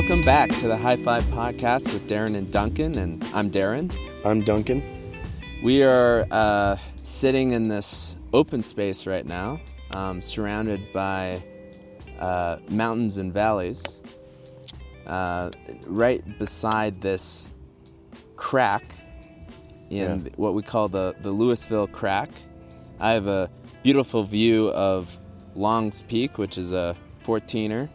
Welcome back to the HiFi Podcast with Darren and Duncan. And I'm Darren. I'm Duncan. We are uh, sitting in this open space right now, um, surrounded by uh, mountains and valleys. Uh, right beside this crack in Yeah. what we call the, the Louisville Crack, I have a beautiful view of Long's Peak, which is a 14er.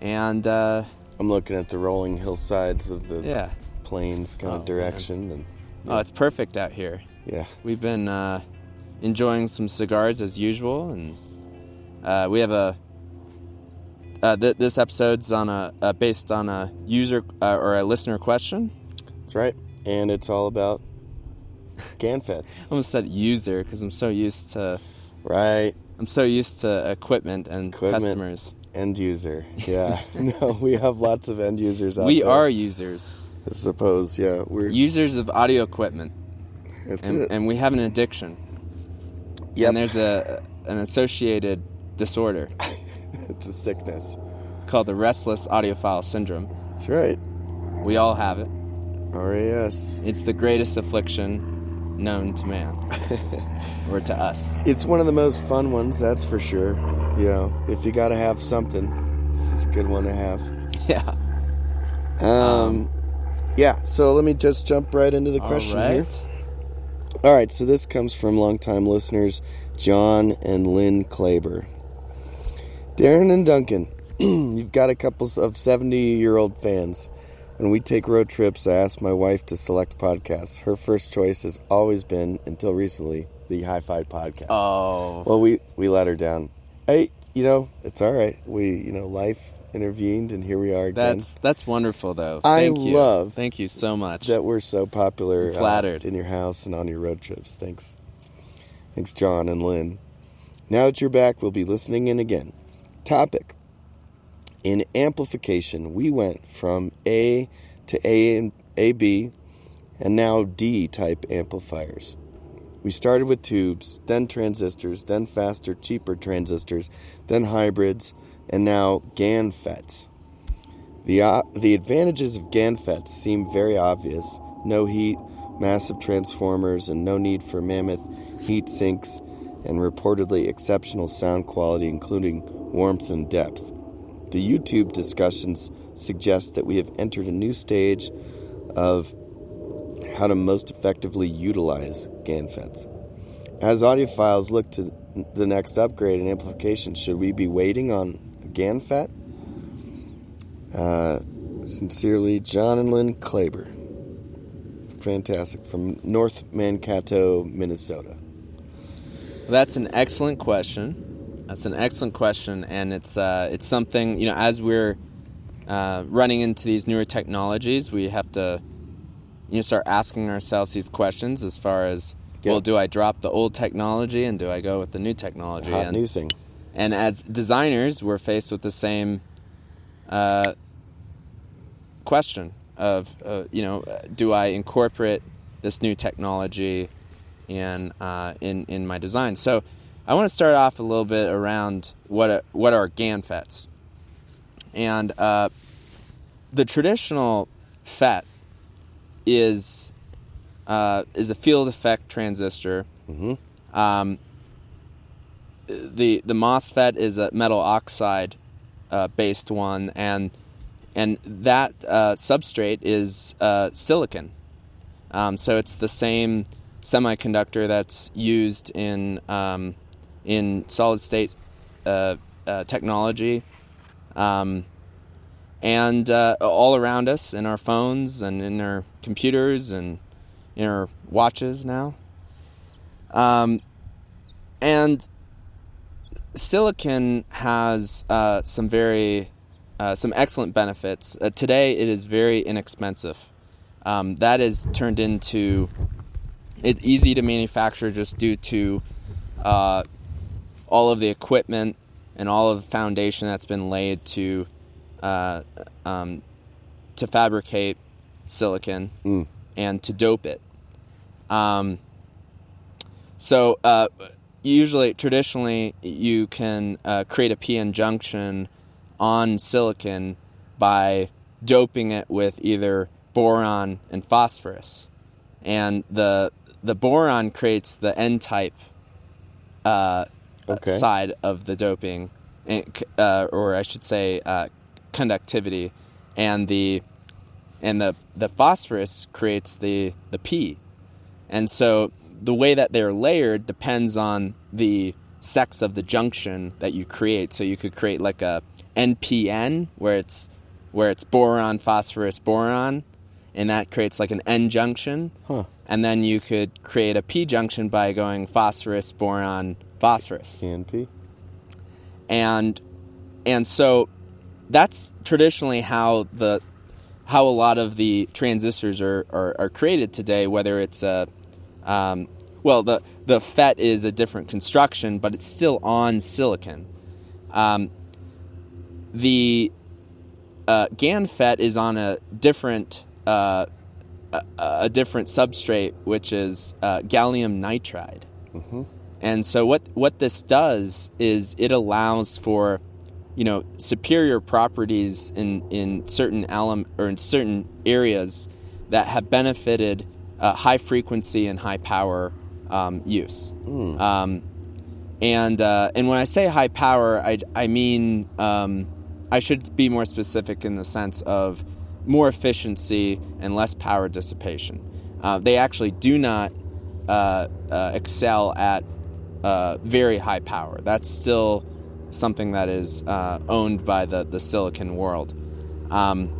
And uh, I'm looking at the rolling hillsides of the yeah, plains kind Oh, of direction, and oh, it's perfect out here. yeah, We've been uh, enjoying some cigars as usual, and uh, we have a. Uh, th- this episode's on a uh, based on a user uh, or a listener question. that's right. And it's all about GaN FETs, I almost said user because I'm so used to right? I'm so used to equipment and Equipment. customers. End user, yeah. no, we have lots of end users out We there. We are users, I suppose, yeah. We're users of audio equipment, that's and, it. and we have an addiction. Yep. And there's a an associated disorder it's a sickness. called the restless audiophile syndrome. That's right. We all have it. RAS. It's the greatest affliction known to man, or to us. It's one of the most fun ones, that's for sure. You know, if you got to have something, this is a good one to have. Yeah. Um, yeah. So let me just jump right into the question right. here. All right, so this comes from longtime listeners John and Lynn Klaber. Darren and Duncan, you've got a couple of 70 year old fans. When we take road trips, I ask my wife to select podcasts. Her first choice has always been, until recently, the Hi Fi podcast. Oh, Well, we, we let her down. Hey, you know, it's all right. We, you know, life intervened, and here we are again. that's that's wonderful, though. I you. love Thank you so much. that we're so popular I'm uh, flattered. in your house and on your road trips. Thanks. Thanks, John and Lynn. Now that you're back, we'll be listening in again. Topic In amplification, we went from A to A and AB and now D type amplifiers. We started with tubes, then transistors, then faster, cheaper transistors, then hybrids, and now GAN FETs. The, uh, the advantages of GAN FETs seem very obvious no heat, massive transformers, and no need for mammoth heat sinks, and reportedly exceptional sound quality, including warmth and depth. The YouTube discussions suggest that we have entered a new stage of how to most effectively utilize GAN FETs. As audiophiles look to the next upgrade in amplification, should we be waiting on GANFET? Uh, sincerely, John and Lynn Klaber. Fantastic. From North Mankato, Minnesota. That's an excellent question. That's an excellent question, and it's uh, it's something you know as we're uh, running into these newer technologies, we have to you start asking ourselves these questions as far as Yeah. well, do I drop the old technology and do I go with the new technology? Hot and, new thing. and as designers, we're faced with the same uh, question of, uh, you know, do I incorporate this new technology in uh, in in my design? So, I want to start off a little bit around what a, what are GAN FETs, and uh, the traditional FET is uh, is a field effect transistor. hmm Um, the the MOSFET is a metal oxide uh, based one, and and that uh, substrate is uh, silicon. Um, so it's the same semiconductor that's used in um, in solid state uh, uh, technology, um, and uh, all around us in our phones and in our computers and in our watches now. Um, and silicon has uh, some very uh, some excellent benefits. Uh, today, it is very inexpensive. Um, that is turned into it's easy to manufacture just due to uh, all of the equipment and all of the foundation that's been laid to uh, um, to fabricate silicon Mm. and to dope it. Um, so uh, usually, traditionally, you can uh, create a p-n junction on silicon by doping it with either boron and phosphorus. And the the boron creates the N type uh, Okay. side of the doping, uh, or I should say, uh, conductivity, and the and the the phosphorus creates the the P, and so the way that they're layered depends on the sex of the junction that you create. So you could create like a NPN where it's where it's boron phosphorus boron, and that creates like an N junction. Huh. And then you could create a P junction by going phosphorus boron phosphorus PNP. and and so that's traditionally how the how a lot of the transistors are, are, are created today whether it's a um, well the the FET is a different construction but it's still on silicon. Um, the uh, GAN FET is on a different uh, a, a different substrate which is uh, gallium nitride. And so what what this does is it allows for you know superior properties in in certain element or in certain areas that have benefited uh, high frequency and high power um, use. Um, and uh, and when I say high power, I I mean um, I should be more specific in the sense of more efficiency and less power dissipation. Uh, they actually do not uh, uh, excel at uh, very high power. That's still something that is uh, owned by the, the silicon world. Um,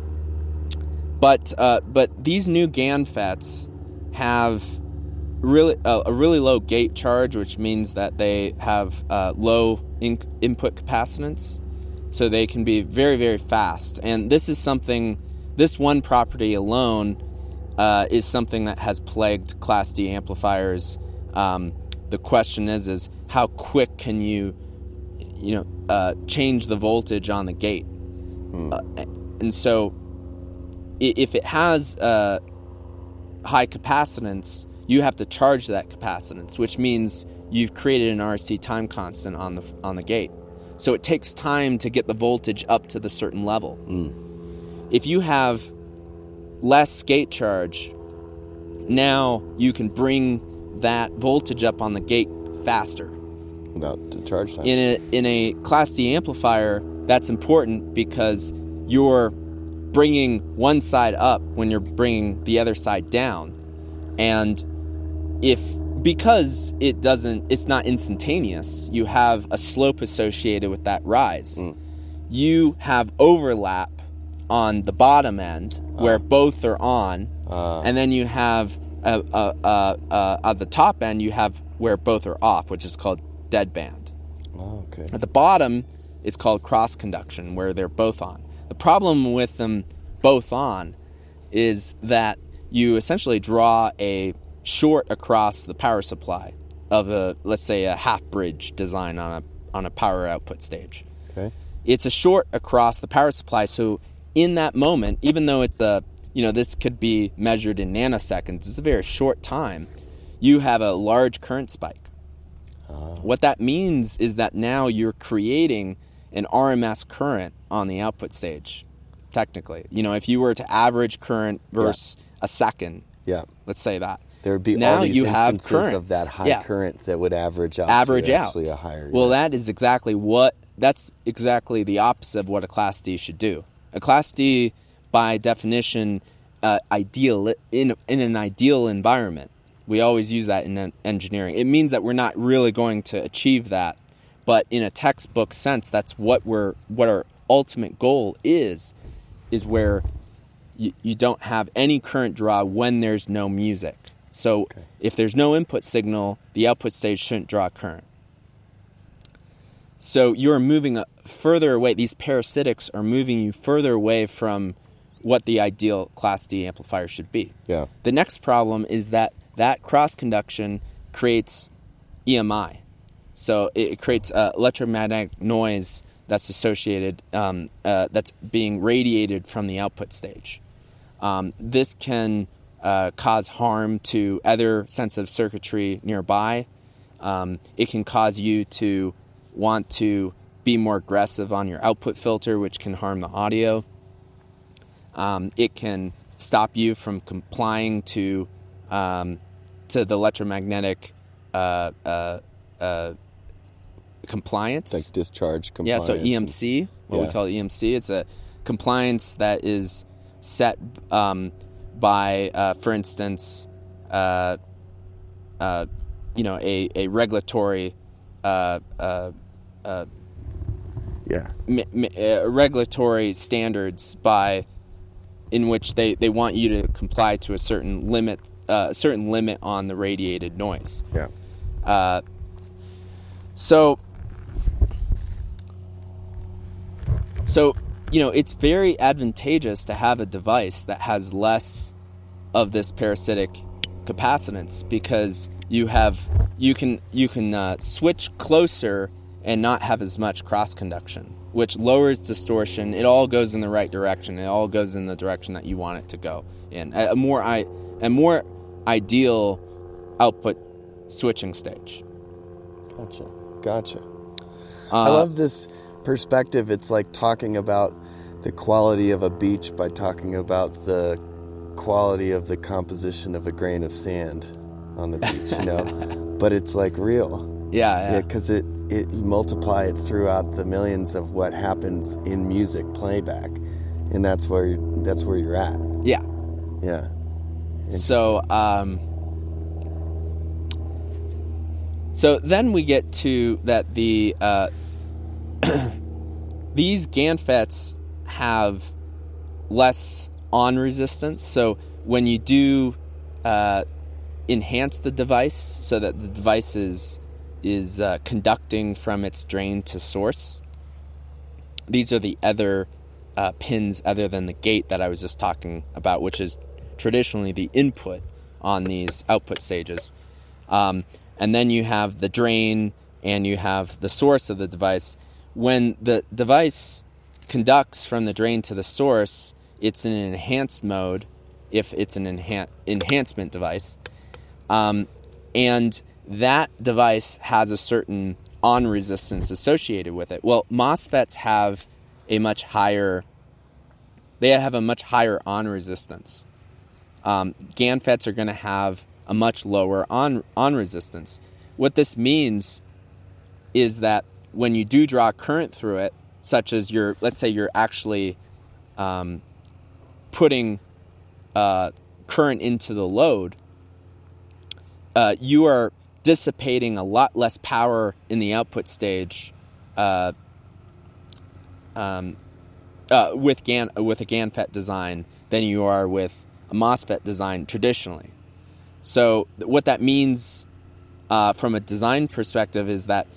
but uh, but these new GAN FETs have really uh, a really low gate charge, which means that they have uh, low in- input capacitance, so they can be very very fast. And this is something. This one property alone uh, is something that has plagued Class D amplifiers. Um, the question is, is how quick can you, you know, uh, change the voltage on the gate? Uh, and so, if it has uh, high capacitance, you have to charge that capacitance, which means you've created an RC time constant on the on the gate. So it takes time to get the voltage up to the certain level. If you have less gate charge, now you can bring that voltage up on the gate faster. Without charge time. In a in a Class D amplifier, that's important because you're bringing one side up when you're bringing the other side down, and if because it doesn't, it's not instantaneous. You have a slope associated with that rise. You have overlap on the bottom end where both are on, Ah. and then you have uh, uh, uh, uh, at the top end you have where both are off, which is called deadband. oh, okay. At the bottom, it's called cross conduction, where they're both on. The problem with them both on is that you essentially draw a short across the power supply of a, let's say, a half bridge design on a on a power output stage. Okay. It's a short across the power supply, so in that moment, even though it's a you know this could be measured in nanoseconds, it's a very short time. You have a large current spike. What that means is that now you're creating an RMS current on the output stage, technically. You know, if you were to average current versus a second, Yeah. let's say that. There would be Now all these you have instances current. of that high Yeah. current that would average out average to out. actually a higher. Well, that is exactly what that's exactly the opposite of what a class D should do. A class D, by definition, uh, ideal in in an ideal environment. We always use that in engineering. It means that we're not really going to achieve that, but in a textbook sense, that's what we're what our ultimate goal is, is where you, you don't have any current draw when there's no music. So Okay. if there's no input signal, the output stage shouldn't draw current. So you're moving further away. These parasitics are moving you further away from what the ideal Class D amplifier should be. yeah. The next problem is that that cross conduction creates EMI. So it, creates uh, electromagnetic noise that's associated, um, uh, that's being radiated from the output stage. Um, this can uh, cause harm to other sensitive circuitry nearby. Um, it can cause you to want to be more aggressive on your output filter, which can harm the audio. Um, it can stop you from complying to um, to the electromagnetic uh, uh, uh, compliance. Like discharge compliance. yeah, so EMC, what we call EMC, it's a compliance that is set um, by, uh, for instance, uh, uh, you know, a, a regulatory uh, uh, Yeah. m- m- uh, regulatory standards by in which they, they want you to comply to a certain limit uh, a certain limit on the radiated noise. Yeah. Uh, so so you know it's very advantageous to have a device that has less of this parasitic capacitance because you have you can you can uh, switch closer and not have as much cross conduction which lowers distortion it all goes in the right direction it all goes in the direction that you want it to go in a, a more i a more ideal output switching stage Gotcha. Gotcha. uh, I love this perspective. It's like talking about the quality of a beach by talking about the quality of the composition of a grain of sand on the beach, you know? but it's like real. yeah Yeah, yeah, because it, it you multiply it throughout the millions of what happens in music playback, and that's where that's where you're at. yeah. Yeah. So, um, so then we get to that the uh, these GANFETs have less on resistance. So when you do uh, enhance the device so that the device is is uh, conducting from its drain to source, these are the other uh, pins other than the gate that I was just talking about, which is traditionally the input on these output stages. Um, and then you have the drain and you have the source of the device. When the device conducts from the drain to the source, it's in an enhanced mode if it's an enhan- enhancement device. Um, and that device has a certain on resistance associated with it. Well, MOSFETs have a much higher they have a much higher on resistance. Um, GANFETs are going to have a much lower on on resistance. What this means is that when you do draw current through it, such as you're, let's say you're actually um, putting uh, current into the load, uh, you are dissipating a lot less power in the output stage uh, um, uh, with GAN with a GANFET design than you are with a MOSFET design traditionally. So what that means uh, from a design perspective is that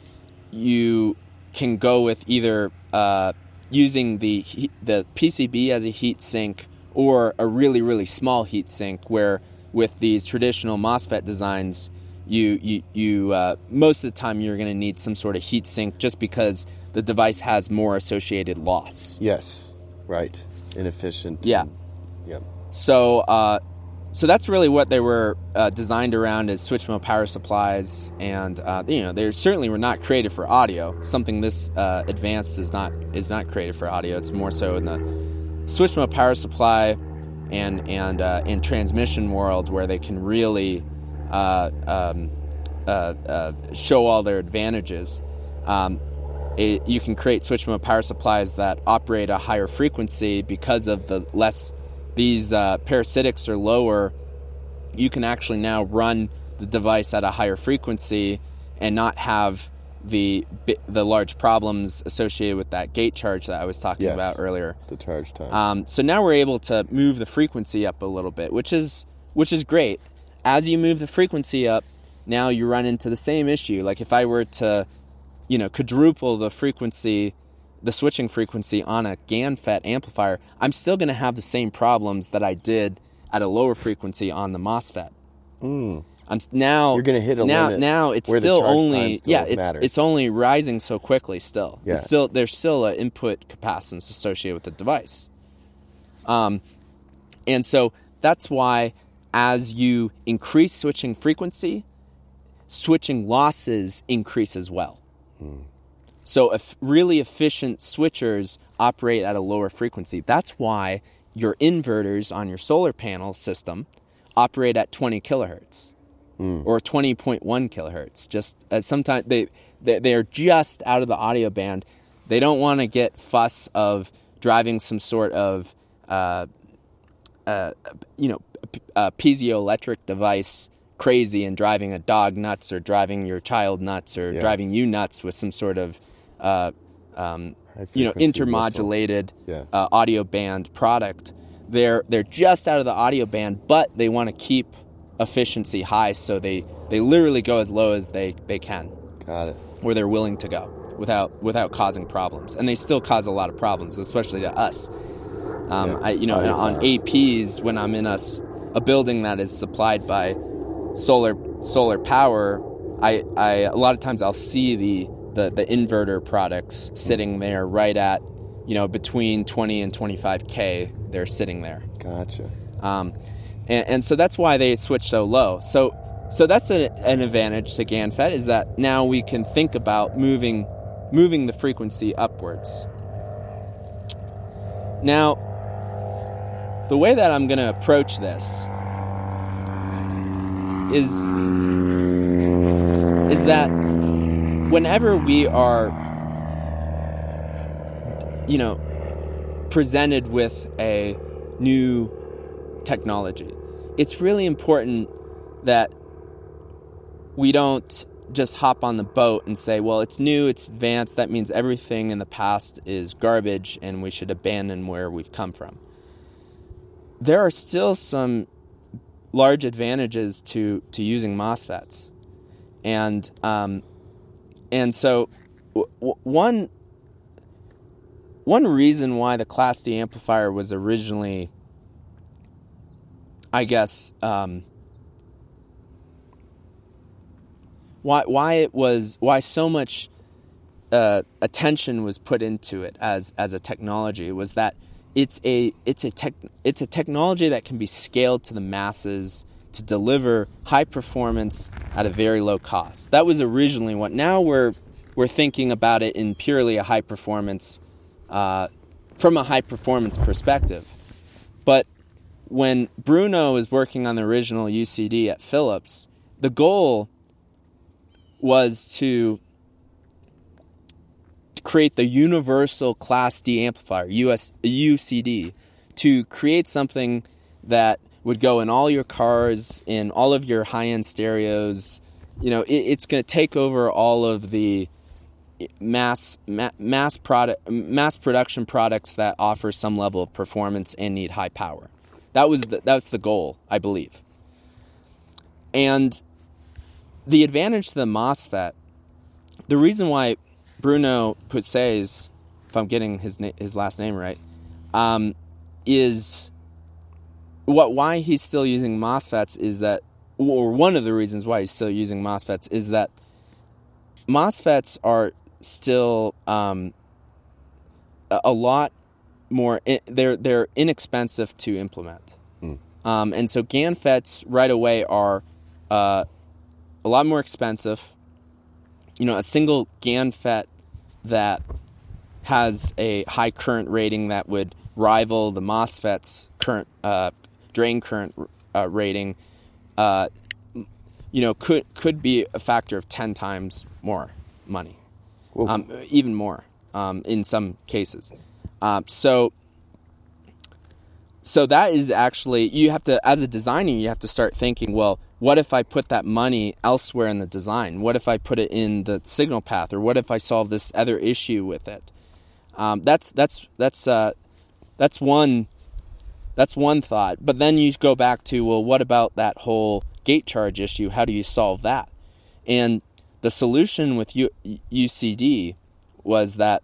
you can go with either uh, using the the PCB as a heat sink or a really really small heat sink where with these traditional MOSFET designs you you, you uh, most of the time you're going to need some sort of heat sink just because the device has more associated loss. Yes. Right. Inefficient. Yeah. and- Yep. So, uh, so that's really what they were uh, designed around as switch mode power supplies, and uh, you know they certainly were not created for audio. Something this uh, advanced is not is not created for audio. It's more so in the switch mode power supply and and uh, and transmission world where they can really uh, um, show all their advantages. Um, it, you can create switch mode power supplies that operate a higher frequency because of the less these uh, parasitics are lower. You can actually now run the device at a higher frequency and not have the the large problems associated with that gate charge that I was talking Yes. about earlier. The charge time. Um, so now we're able to move the frequency up a little bit, which is which is great. As you move the frequency up, now you run into the same issue. Like if I were to, you know, quadruple the frequency, the switching frequency on a GAN-FET amplifier, I'm still going to have the same problems that I did at a lower frequency on the MOSFET. I'm now You're gonna hit a now limit now it's where still only still yeah it's matters. it's only rising so quickly still. Yeah. It's still there's still an input capacitance associated with the device. Um, and so that's why as you increase switching frequency, switching losses increase as well. So, if really efficient switchers operate at a lower frequency. That's why your inverters on your solar panel system operate at 20 kilohertz or 20.1 kilohertz. Just as sometimes they, they they're just out of the audio band. They don't want to get fuss of driving some sort of uh, uh, you know p- uh, piezoelectric device crazy and driving a dog nuts or driving your child nuts or Yeah. driving you nuts with some sort of uh, um, you know intermodulated Yeah. uh, audio band product. They're they're just out of the audio band, but they want to keep efficiency high, so they they literally go as low as they they can, Got it. where they're willing to go without without causing problems, and they still cause a lot of problems, especially to us. Um, Yeah, I, you know, audio on. APs when I'm in a building that is supplied by solar solar power, I, I a lot of times I'll see the, the the inverter products sitting there right at you know between 20 and 25k. They're sitting there. Gotcha. Um, and, and so that's why they switch so low. So so that's a, an advantage to GANFET is that now we can think about moving moving the frequency upwards. Now, the way that I'm going to approach this is is that whenever we are you know presented with a new technology. It's really important that we don't just hop on the boat and say, well, it's new, it's advanced, that means everything in the past is garbage and we should abandon where we've come from. There are still some large advantages to, to using MOSFETs. And, um, and so, w- w- one, one reason why the Class D amplifier was originally I guess um, why why it was why so much uh, attention was put into it as as a technology was that it's a it's a tech it's a technology that can be scaled to the masses to deliver high performance at a very low cost. That was originally what. Now we're we're thinking about it in purely a high performance uh, from a high performance perspective, but when Bruno was working on the original UCD at Philips, the goal was to create the universal Class D amplifier, US, UCD, to create something that would go in all your cars, in all of your high end stereos. You know, it, it's going to take over all of the mass ma- mass product mass production products that offer some level of performance and need high power. That was the, that's the goal, I believe. And the advantage to the MOSFET, the reason why Bruno Putzeys, if I'm getting his na- his last name right, um, is what why he's still using MOSFETs is that, or one of the reasons why he's still using MOSFETs is that MOSFETs are still um, a, lot more. They're they're inexpensive to implement, um, and so GANFETs right away are uh, a lot more expensive. You know, a single GANFET that has a high current rating that would rival the MOSFET's current uh, drain current uh, rating, uh, you know, could could be a factor of ten times more money, um, even more um, in some cases. Um, so, so that is actually you have to, as a designer, you have to start thinking, well, what if I put that money elsewhere in the design? What if I put it in the signal path, or what if I solve this other issue with it? Um, that's that's that's uh, that's one that's one thought. But then you go back to well, what about that whole gate charge issue? How do you solve that? And the solution with U- UCD was that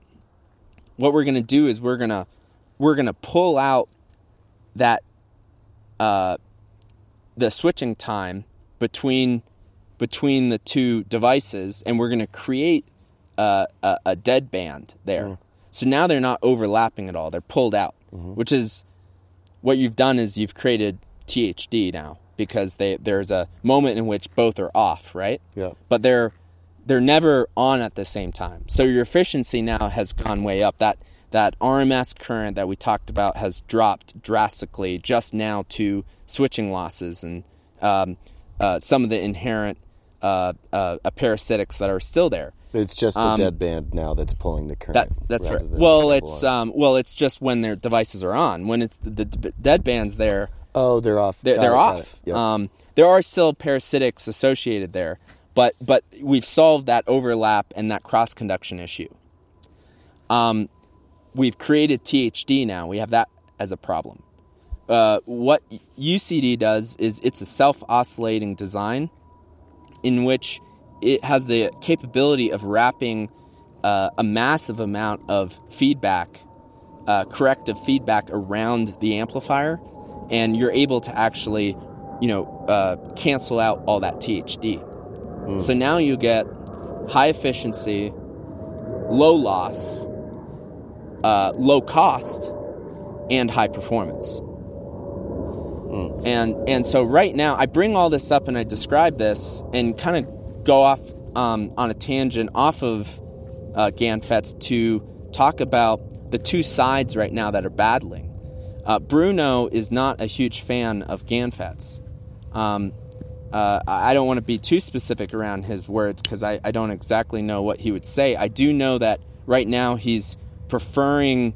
what we're going to do is we're going to we're going to pull out that uh, the switching time between between the two devices, and we're going to create uh, a, a dead band there. So now they're not overlapping at all; they're pulled out, which is what you've done is you've created THD now because they, there's a moment in which both are off, right? Yeah. But they're they're never on at the same time. So your efficiency now has gone way up. That that RMS current that we talked about has dropped drastically just now to switching losses and um, uh, some of the inherent uh, uh, parasitics that are still there. It's just a Um, dead band now that's pulling the current. That, that's right. Well, it's um, well, it's just when their devices are on. When it's the, the dead band's there, oh, they're off. they're, they're it, off. Yep. Um, there are still parasitics associated there, but but we've solved that overlap and that cross conduction issue. Um, we've created THD now. We have that as a problem. Uh, what UCD does is it's a self oscillating design in which it has the capability of wrapping uh, a massive amount of feedback, uh, corrective feedback around the amplifier, and you're able to actually, you know, uh, cancel out all that THD. So now you get high efficiency, low loss, uh, low cost, and high performance. And and so right now I bring all this up and I describe this and kind of go off um, on a tangent off of uh, GANFETs to talk about the two sides right now that are battling. Uh, Bruno is not a huge fan of GANFETs. Um, uh, I don't want to be too specific around his words because I, I don't exactly know what he would say. I do know that right now he's preferring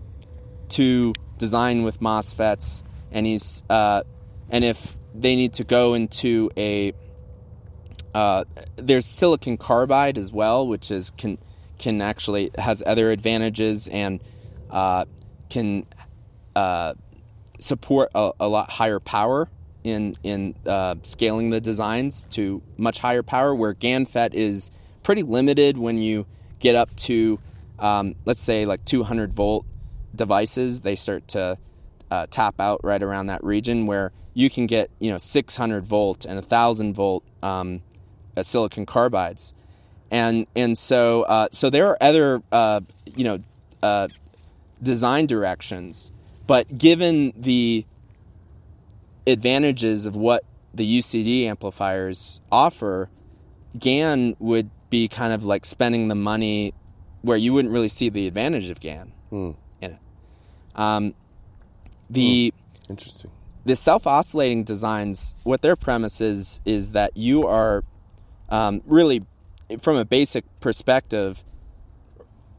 to design with MOSFETs, and he's uh, and if they need to go into a uh, there's silicon carbide as well, which is can can actually has other advantages and uh, can uh, support a, a lot higher power in in uh, scaling the designs to much higher power. Where GANFET is pretty limited when you get up to um, let's say like 200 volt devices. They start to uh, tap out right around that region where you can get you know 600 volt and 1000 volt um, silicon carbides. And and so uh, so there are other uh, you know uh, design directions but given the advantages of what the UCD amplifiers offer GAN would be kind of like spending the money where you wouldn't really see the advantage of GAN in it. Um, the Interesting. the self-oscillating designs what their premise is is that you are um, really from a basic perspective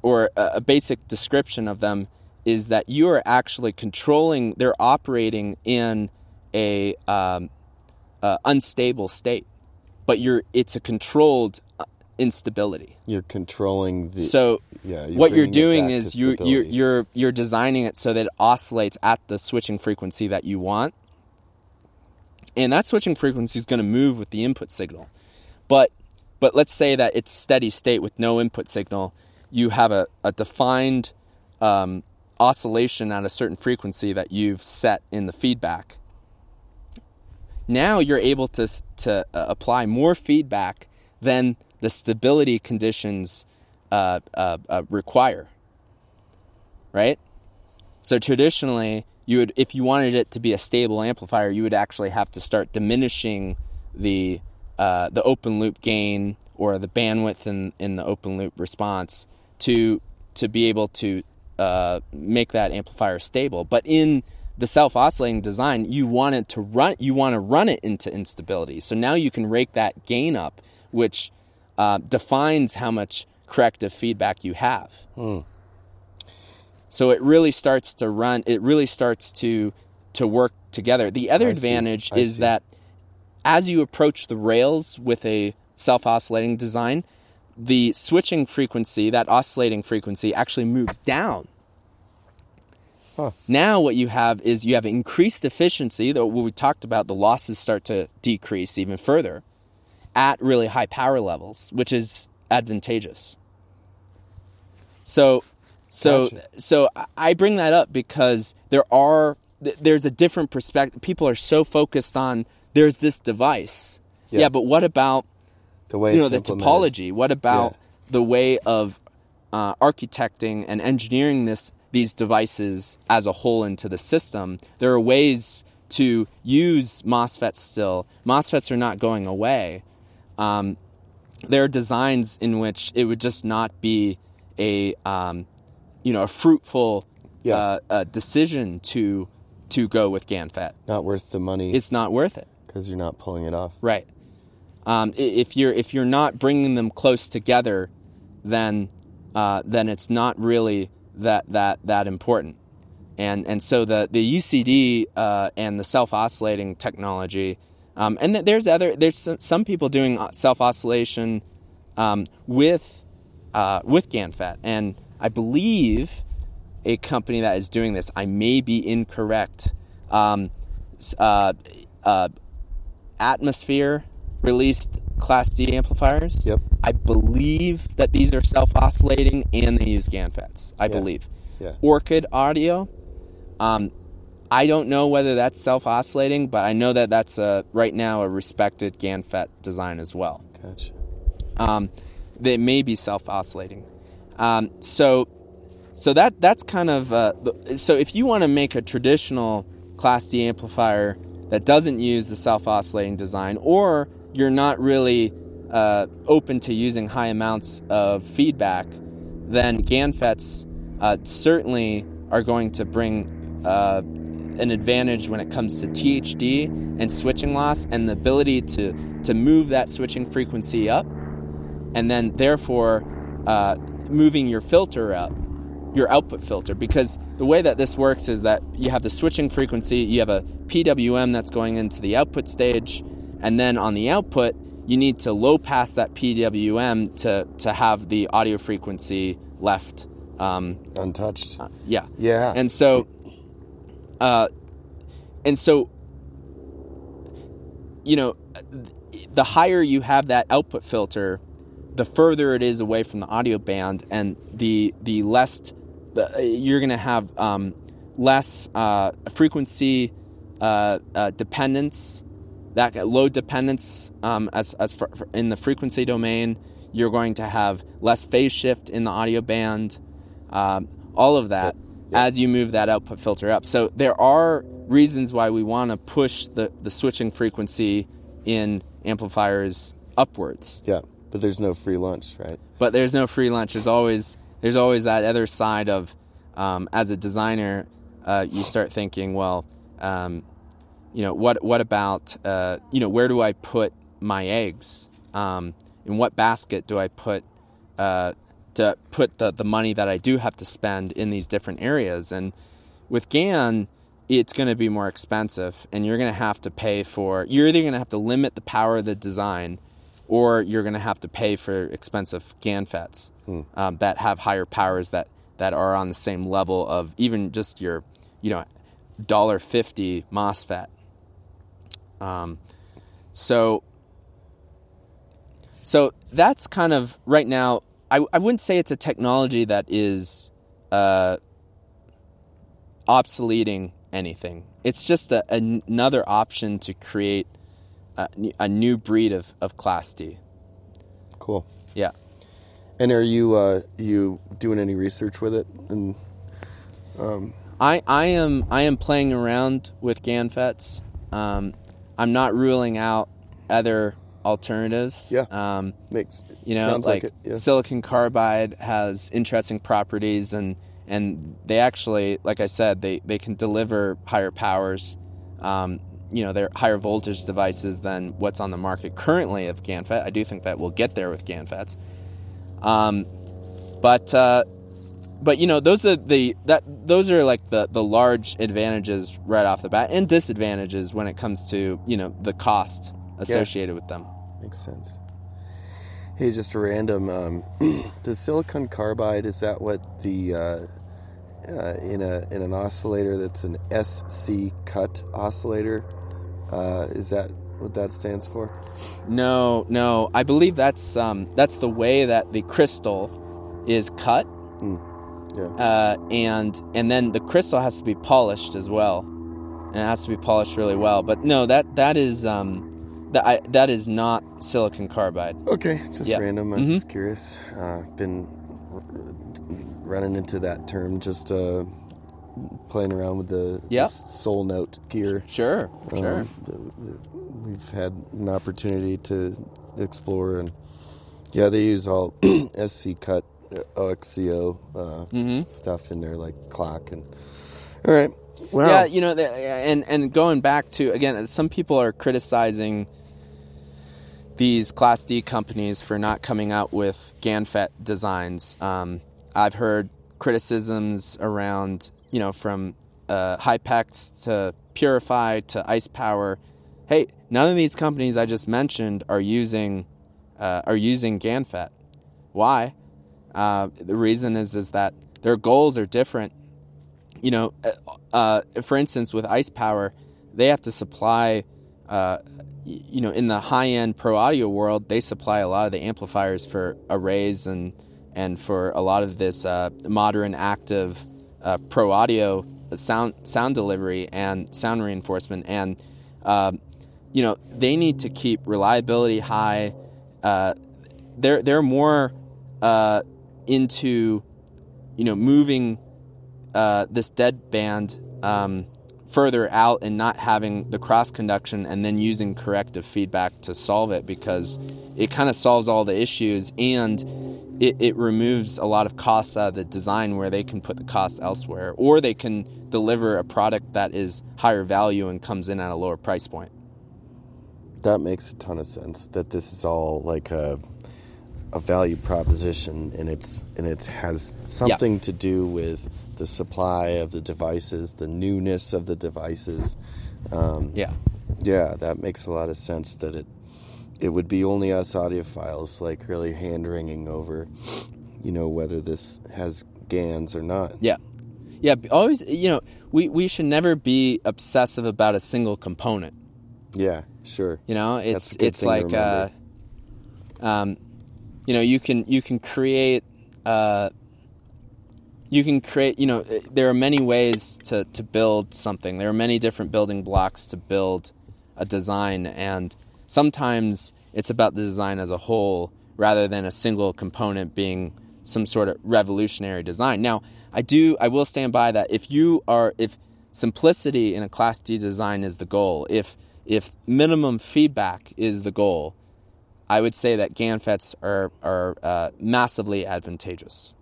or a, basic description of them is that you are actually controlling they're operating in a um, uh, unstable state but you're it's a controlled uh, instability You're controlling the. so yeah, you're what you're doing is you you're, you're you're designing it so that it oscillates at the switching frequency that you want, and that switching frequency is going to move with the input signal. But but let's say that it's steady state with no input signal. You have a, a defined um, oscillation at a certain frequency that you've set in the feedback. Now you're able to to uh, apply more feedback than the stability conditions uh, uh, uh, require. Right. So traditionally, you would, if you wanted it to be a stable amplifier, you would actually have to start diminishing the uh, the open loop gain or the bandwidth in, in the open loop response to to be able to uh, make that amplifier stable. But in the self oscillating design, you want it to run you want to run it into instability. So now you can rake that gain up, which uh, defines how much corrective feedback you have. So it really starts to run. It really starts to to work together. The other I advantage is see. that as you approach the rails with a self oscillating design, the switching frequency, that oscillating frequency, actually moves down. Huh. Now what you have is you have increased efficiency. Though what we talked about, the losses start to decrease even further at really high power levels, which is advantageous. So, so, Gotcha. so I bring that up because there are there's a different perspective. People are so focused on there's this device, Yeah. yeah, but what about the way you know the topology? What about Yeah. the way of uh, architecting and engineering this these devices as a whole into the system? There are ways to use MOSFETs still. MOSFETs are not going away, um, there are designs in which it would just not be a um, you know a fruitful Yeah. uh, uh, decision to to go with GANFET. Not worth the money It's not worth it. Because you're not pulling it off. Right. Um, if you're if you're not bringing them close together, then uh, then it's not really that that that important. And and so the the UCD uh, and the self oscillating technology, um, and there's other there's some, people doing self oscillation um, with uh, with GANFET, and I believe a company that is doing this. I may be incorrect. Um, uh, uh, Atmasphere released Class D amplifiers. Yep. I believe that these are self oscillating and they use GANFETs. I Yeah. believe. Yeah. Orchard Audio. Um, I don't know whether that's self oscillating, but I know that that's a, right now a respected GANFET design as well Gotcha. um, they may be self oscillating. Um, so, so that that's kind of uh, so. If you want to make a traditional Class D amplifier that doesn't use the self oscillating design, or you're not really uh, open to using high amounts of feedback, then GANFETs uh, certainly are going to bring uh, an advantage when it comes to THD and switching loss and the ability to to move that switching frequency up and then therefore uh, moving your filter up, your output filter. Because the way that this works is that you have the switching frequency, you have a PWM that's going into the output stage, and then on the output, you need to low pass that PWM to, to have the audio frequency left. Um, Untouched. yeah. Yeah. And so, uh, and so, you know, the higher you have that output filter, the further it is away from the audio band, and the the less you're going to have um, less uh, frequency uh, uh, dependence, that low dependence um, as as for, for in the frequency domain. You're going to have less phase shift in the audio band, um, all of that as you move that output filter up. So there are reasons why we want to push the, the switching frequency in amplifiers upwards yeah. But there's no free lunch, right? but there's no free lunch. There's always there's always that other side of um, as a designer, uh, you start thinking, well, um, you know, what what about uh, you know where do I put my eggs? Um, in what basket do I put uh, to put the the money that I do have to spend in these different areas? And with GAN, it's going to be more expensive, and you're going to have to pay for. You're either going to have to limit the power of the design, or you're going to have to pay for expensive GANFETs um, that have higher powers that that are on the same level of even just your, you know, dollar fifty MOSFET. Um, so. So that's kind of right now. I, I wouldn't say it's a technology that is uh, obsoleting anything. It's just a, an- another option to create a, a new breed of, of Class D. Cool. Yeah. And are you uh, you doing any research with it? And um... I, I am I am playing around with GANFETs. Um, I'm not ruling out other alternatives. Yeah. Um, makes you know, sounds like, like, it. Yeah. silicon carbide has interesting properties, and and they actually, like I said, they they can deliver higher powers. Um, you know, they're higher voltage devices than what's on the market currently of GANFET. I do think that we'll get there with GANFETs. Um, but uh, but you know, those are the that those are like the the large advantages right off the bat, and disadvantages when it comes to you know the cost associated with them. Makes sense. Hey, just a random. Um, does silicon carbide is that what the uh, uh, in a in an oscillator that's an SC cut oscillator? Uh, is that what that stands for? No, no. I believe that's um, that's the way that the crystal is cut, Yeah. uh, and and then the crystal has to be polished as well, and it has to be polished really well. But no, that that is um, that I, that is not silicon carbide. Okay, just Yeah. random. I'm Mhm. just curious. Uh, been r- running into that term, just uh, playing around with the Yeah. Soulnote gear. Sure, sure. Um, th- we've had an opportunity to explore, and Yeah, they use all SC cut uh, OXCO uh, Mm-hmm. stuff in there, like clock and. All right. Wow. Yeah, you know, and and going back to again, some people are criticizing these Class D companies for not coming out with GaN FET designs. Um, I've heard criticisms around, you know, from uh, Hypex to Purify to ICEpower. Hey, none of these companies I just mentioned are using uh, are using GaN FET. Why? Uh, the reason is is that their goals are different you know, uh, uh, for instance, with ICEpower, they have to supply, uh, you know, in the high end pro audio world, they supply a lot of the amplifiers for arrays and and for a lot of this uh, modern active uh, pro audio sound sound delivery and sound reinforcement, and um, you know, they need to keep reliability high. Uh, they're they're more uh, into, you know, moving uh, this dead band um, further out and not having the cross conduction and then using corrective feedback to solve it because it kind of solves all the issues and it, it removes a lot of costs out of the design where they can put the cost elsewhere or they can deliver a product that is higher value and comes in at a lower price point. that makes a ton of sense. That this is all like a a value proposition, and it's and it has something to do with the supply of the devices, the newness of the devices. Um, Yeah. yeah, that makes a lot of sense. That it it would be only us audiophiles like really hand wringing over, you know, whether this has GaNs or not. Yeah. Yeah, always you know, we, we should never be obsessive about a single component. Yeah, sure. You know, it's it's like uh, um, you know, you can you can create uh, you can create. You know, uh, there are many ways to to build something. There are many different building blocks to build a design, and sometimes it's about the design as a whole rather than a single component being some sort of revolutionary design. Now, I do I will stand by that if you are if simplicity in a class D design is the goal, if if minimum feedback is the goal, I would say that GaN FETs are are uh, massively advantageous.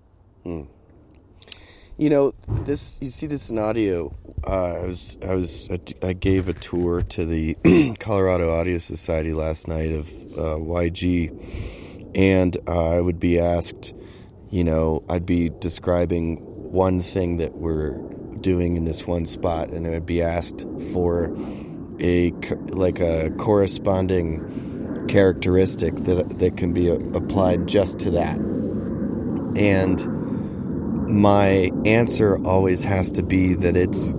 You know, this you see this in audio. Uh, I was I was I gave a tour to the Colorado Audio Society last night of uh, YG, and uh, I would be asked, you know, I'd be describing one thing that we're doing in this one spot, and I would be asked for a like a corresponding characteristic that that can be applied just to that, and my answer always has to be that it's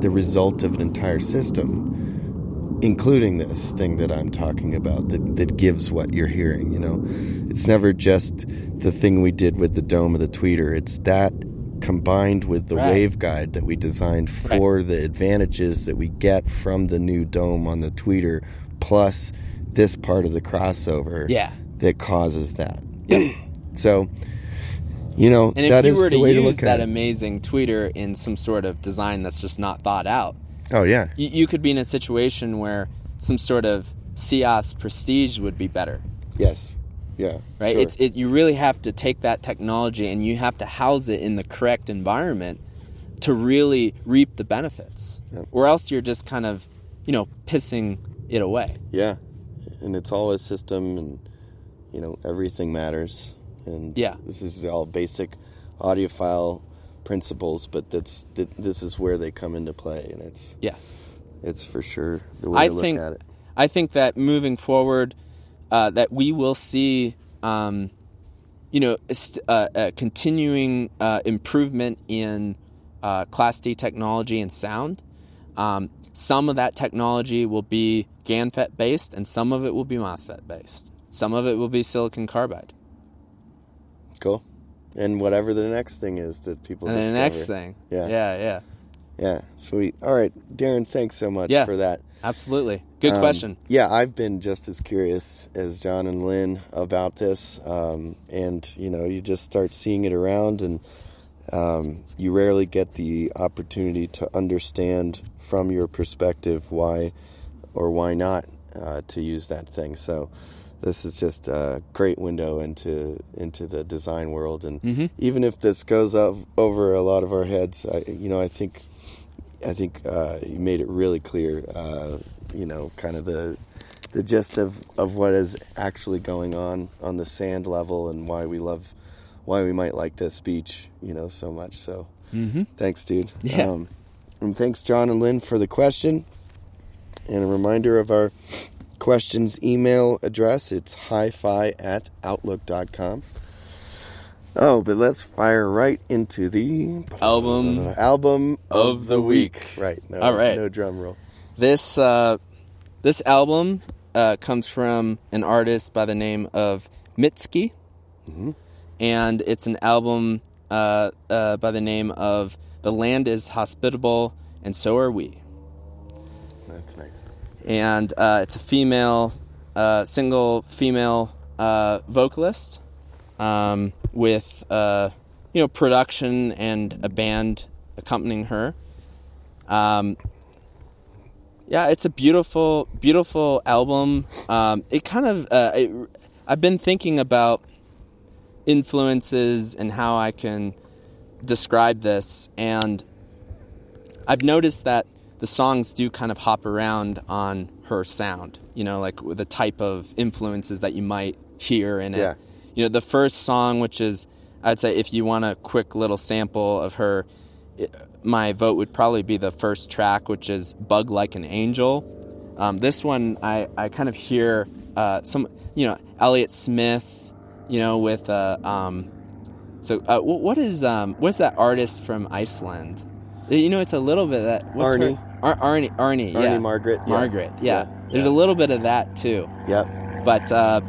the result of an entire system, including this thing that I'm talking about that, that gives what you're hearing. You know, it's never just the thing we did with the dome of the tweeter, it's that combined with the Right. waveguide that we designed for the advantages that we get from the new dome on the tweeter, plus this part of the crossover Yeah. that causes that. so, you know, And if that you is were to way to use look that amazing tweeter in some sort of design that's just not thought out, Oh yeah, you, you could be in a situation where some sort of CIOS prestige would be better. yes, yeah, right? sure. It's it. You really have to take that technology and you have to house it in the correct environment to really reap the benefits, Yep. or else you're just kind of, you know, pissing it away. yeah, and it's all a system, and you know everything matters, and Yeah. this is all basic audiophile principles, but that's this is where they come into play, and it's Yeah, it's for sure the way I to look think at it. I think that moving forward, uh, that we will see, um, you know, uh, a continuing uh, improvement in uh, Class D technology and sound. Um, some of that technology will be GaN FET based, and some of it will be MOSFET based. Some of it will be silicon carbide. Cool, and whatever the next thing is that people And then the next thing, Yeah. yeah, yeah, yeah, sweet. All right, Darren, thanks so much Yeah. for that. absolutely. Good Um, question. Yeah, I've been just as curious as John and Lynn about this. Um, and, you know, you just start seeing it around, and um, you rarely get the opportunity to understand from your perspective why or why not uh, to use that thing. So this is just a great window into into the design world. And Mm-hmm. even if this goes up over a lot of our heads, I, you know, I think I think uh, you made it really clear. Uh, you know, kind of the the gist of, of what is actually going on on the sand level and why we love why we might like this beach. You know, so much. So Mm-hmm. thanks, dude. Yeah. Um, and thanks, John and Lynn, for the question. And a reminder of our questions email address it's hi fi at outlook.com. Oh, but let's fire right into the Album album of, of the week. week. Right. No, All right. No drum roll. This uh, this album uh, comes from an artist by the name of Mitski, and it's an album uh, uh, by the name of "The Land Is Hospitable and So Are We," That's nice. And uh, it's a female, uh, single female uh, vocalist um, with uh, you know production and a band accompanying her. Um, yeah, it's a beautiful, beautiful album. Um, it kind of, uh, it, I've been thinking about influences and how I can describe this, and I've noticed that the songs do kind of hop around on her sound. You know, like the type of influences that you might hear in it. Yeah. You know, the first song, which is, I'd say, if you want a quick little sample of her, it, my vote would probably be the first track, which is "Bug Like an Angel." Um, this one, I, I kind of hear uh, some, you know, Elliott Smith, you know, with uh, um, so uh, what is um, what's that artist from Iceland? You know, it's a little bit that what's her- Árný. Ar- Árný, Árný, Árný yeah, Margrét, yeah. Margrét, yeah. Yeah, There's a little bit of that too, Yep. but uh,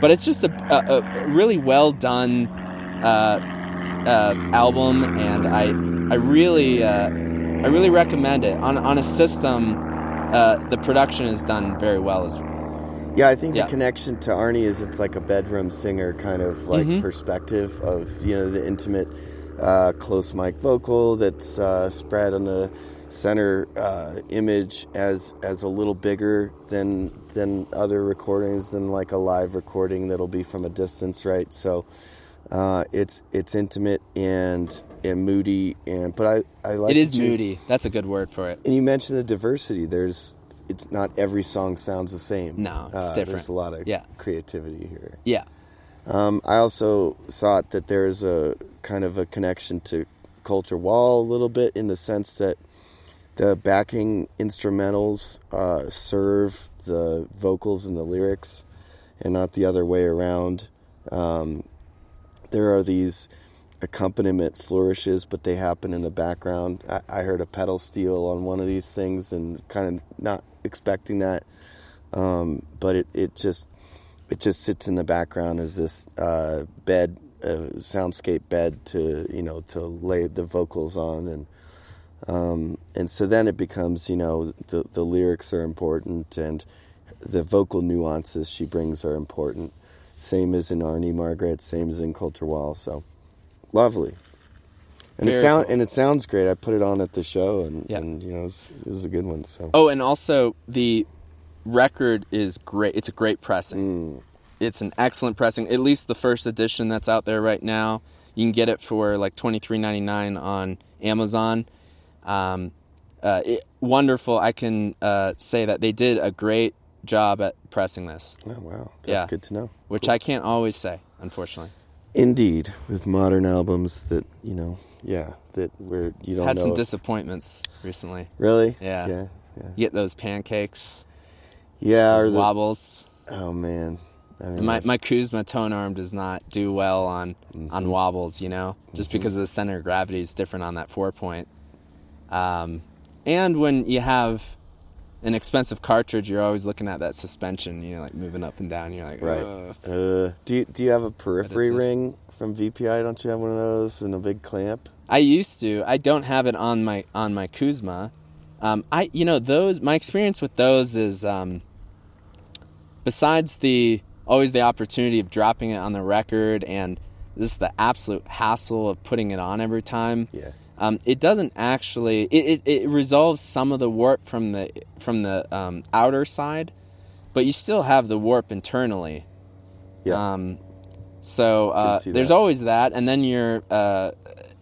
but it's just a, a, a really well done uh, uh, album, and I I really uh, I really recommend it on on a system. Uh, the production is done very well as well. Yeah, I think Yeah. the connection to Árný is it's like a bedroom singer kind of like Mhm. perspective of you know the intimate, uh, close mic vocal that's uh, spread on the center uh, image as as a little bigger than than other recordings than like a live recording that'll be from a distance, right? So uh, it's it's intimate and and moody and but I I like it is you- moody. That's a good word for it. and you mentioned the diversity. There's, it's not every song sounds the same. No, it's Uh, different. There's a lot of Yeah. creativity here. Yeah, Um, I also thought that there's a kind of a connection to Culture Wall a little bit in the sense that the backing instrumentals uh, serve the vocals and the lyrics, and not the other way around. Um, there are these accompaniment flourishes, but they happen in the background. I, I heard a pedal steel on one of these things, and kind of not expecting that, um, but it, it just it just sits in the background as this uh, bed, uh, soundscape bed to you know to lay the vocals on, and um, and so then it becomes you know the the lyrics are important and the vocal nuances she brings are important. Same as in Árný Margrét, same as in Culture Wall. So lovely. And it sound cool. and it sounds great. I put it on at the show, and, Yeah. and you know it was, it was a good one. So Oh, and also the record is great. It's a great pressing. Mm. It's an excellent pressing. At least the first edition that's out there right now. You can get it for like twenty three ninety nine on Amazon. Um, uh, it, wonderful. I can uh, say that they did a great job at pressing this, oh wow, that's Yeah. good to know. which I can't always say, unfortunately. Indeed, with modern albums that you know, yeah, that where you don't Had some if- disappointments recently. really, Yeah. yeah, yeah, You get those pancakes, yeah, or the, wobbles. oh man, I mean, My my Kuzma tone arm does not do well on Mm-hmm. on wobbles, you know, just because of the center of gravity is different on that four point. Um, and when you have an expensive cartridge, you're always looking at that suspension, you know, like moving up and down. You're like, right. Uh, do you, do you have a periphery ring from VPI? Don't you have one of those and a big clamp? I used to. I don't have it on my on my Kuzma. Um, I you know those. My experience with those is um, besides the always the opportunity of dropping it on the record and this is the absolute hassle of putting it on every time. Yeah. Um, it doesn't actually. It, it, it resolves some of the warp from the from the um, outer side, but you still have the warp internally. Yeah. Um, so uh, there's always that, and then you're uh,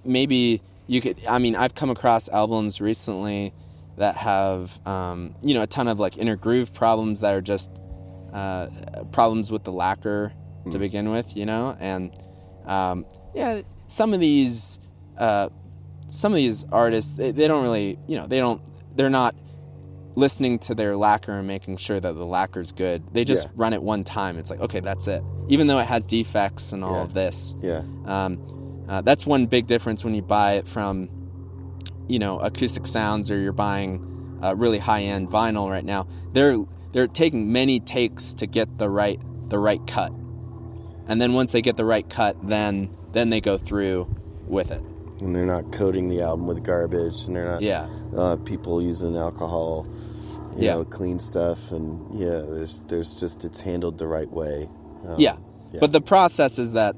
maybe you could. I mean, I've come across albums recently that have um, you know a ton of like inner groove problems that are just uh, problems with the lacquer Hmm. to begin with, you know, and um, yeah, some of these uh, some of these artists they, they don't really you know they don't they're not listening to their lacquer and making sure that the lacquer's good. They just Yeah. run it one time. It's like okay, that's it. Even though it has defects and all Yeah. of this, Yeah. um, uh, that's one big difference when you buy it from, you know, acoustic sounds or you're buying uh, really high end vinyl right now. They're they're taking many takes to get the right the right cut, and then once they get the right cut, then then they go through with it. And they're not coating the album with garbage, and they're not Yeah, uh, people using alcohol, you Yeah. know, clean stuff, and yeah, there's there's just it's handled the right way. Um, yeah. yeah. But the process is that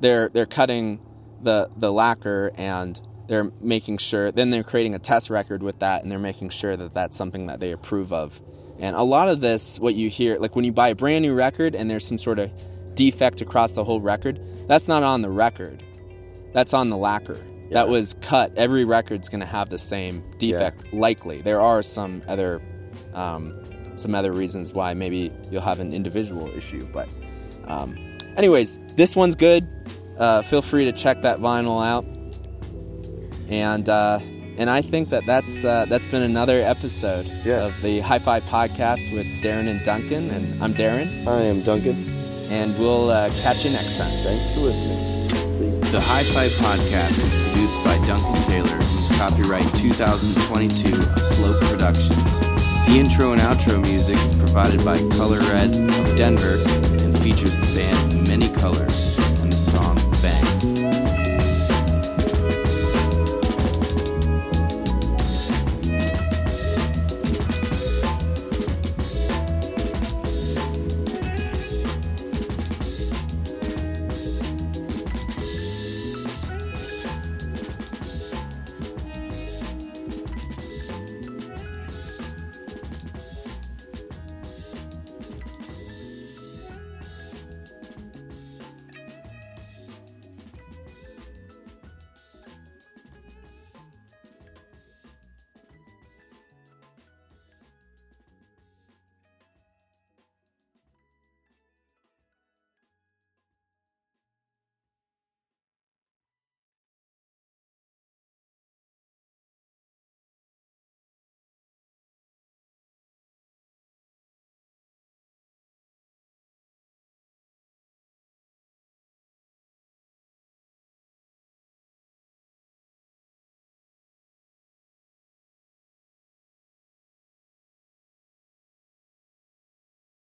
they're they're cutting the the lacquer and they're making sure then they're creating a test record with that and they're making sure that that's something that they approve of. And a lot of this what you hear like when you buy a brand new record and there's some sort of defect across the whole record, that's not on the record. That's on the lacquer. That was cut. Every record's going to have the same defect likely. There are some other um, some other reasons why maybe you'll have an individual issue, but um, anyways, this one's good. Uh, feel free to check that vinyl out, and uh, and I think that that's uh, that's been another episode Yes. of the Hi-Fi Podcast with Darren and Duncan, and I'm Darren, I am Duncan. and we'll uh, catch you next time. Thanks for listening. See you. The Hi Fi Podcast is produced by Duncan Taylor, who's copyright 2022 of Slope Productions. The intro and outro music is provided by Color Red of Denver and features the band Many Colors.